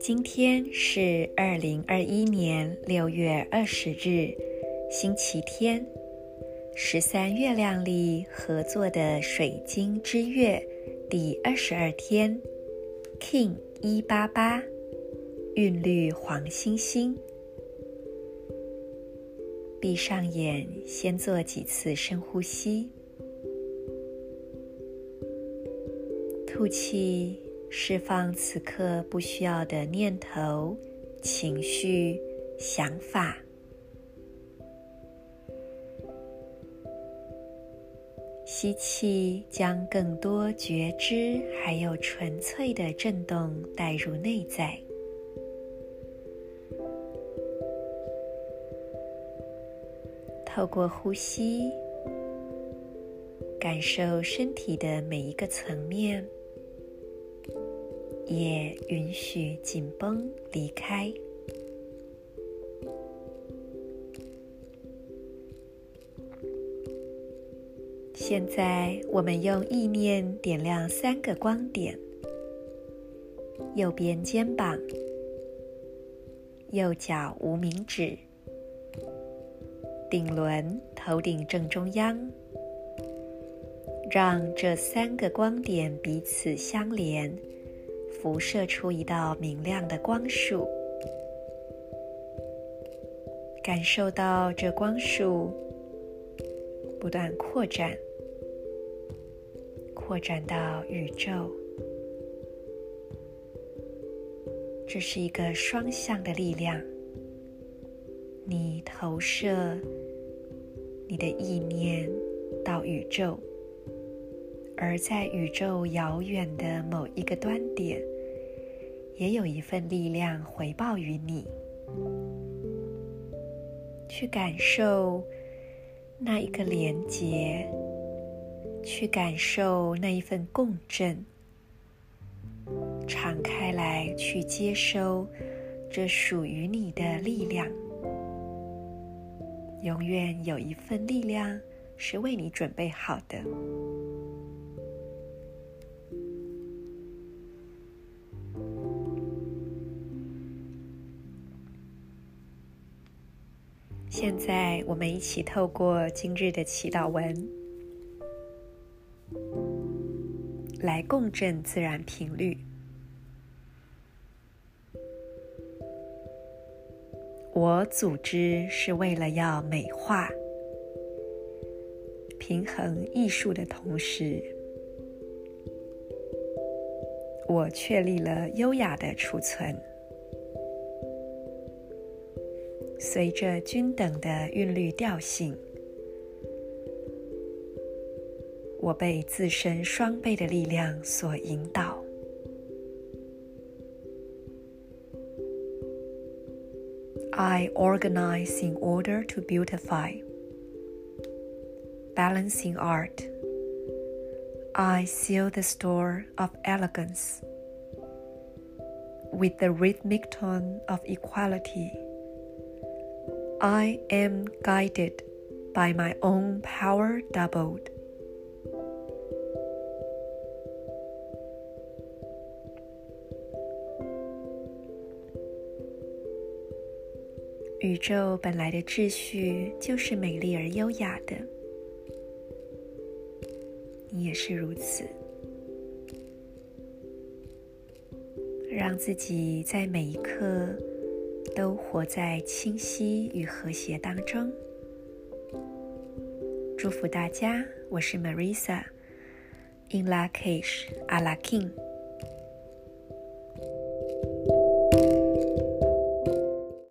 今天是二零二一年六月二十日，星期天，十三月亮里合作的水晶之月第二十二天，King 一八八，韵律黄星星。闭上眼，先做几次深呼吸，吐气。释放此刻不需要的念头、情绪、想法。吸气，将更多觉知还有纯粹的震动带入内在。透过呼吸，感受身体的每一个层面。也允许紧绷离开。现在，我们用意念点亮三个光点：右边肩膀、右脚无名指、顶轮头顶正中央，让这三个光点彼此相连。辐射出一道明亮的光束，感受到这光束不断扩展，扩展到宇宙。这是一个双向的力量，你投射你的意念到宇宙。而在宇宙遥远的某一个端点，也有一份力量回报于你，去感受那一个连结，去感受那一份共振，敞开来去接收这属于你的力量。永远有一份力量是为你准备好的。现在，我们一起透过今日的祈祷文，来共振自然频率。我组织是为了要美化、平衡艺术的同时，我确立了优雅的储存。随着均等的韵律调性，我被自身双倍的力量所引导。I organize in order to beautify, balancing art. I seal the store of elegance with the rhythmic tone of equality. I am guided by my own power doubled. 宇宙本来的秩序就是美丽而优雅的，你也是如此。让自己在每一刻。都活在清晰与和谐当中。祝福大家，我是 Marisa，In Lak'ech 阿拉 King。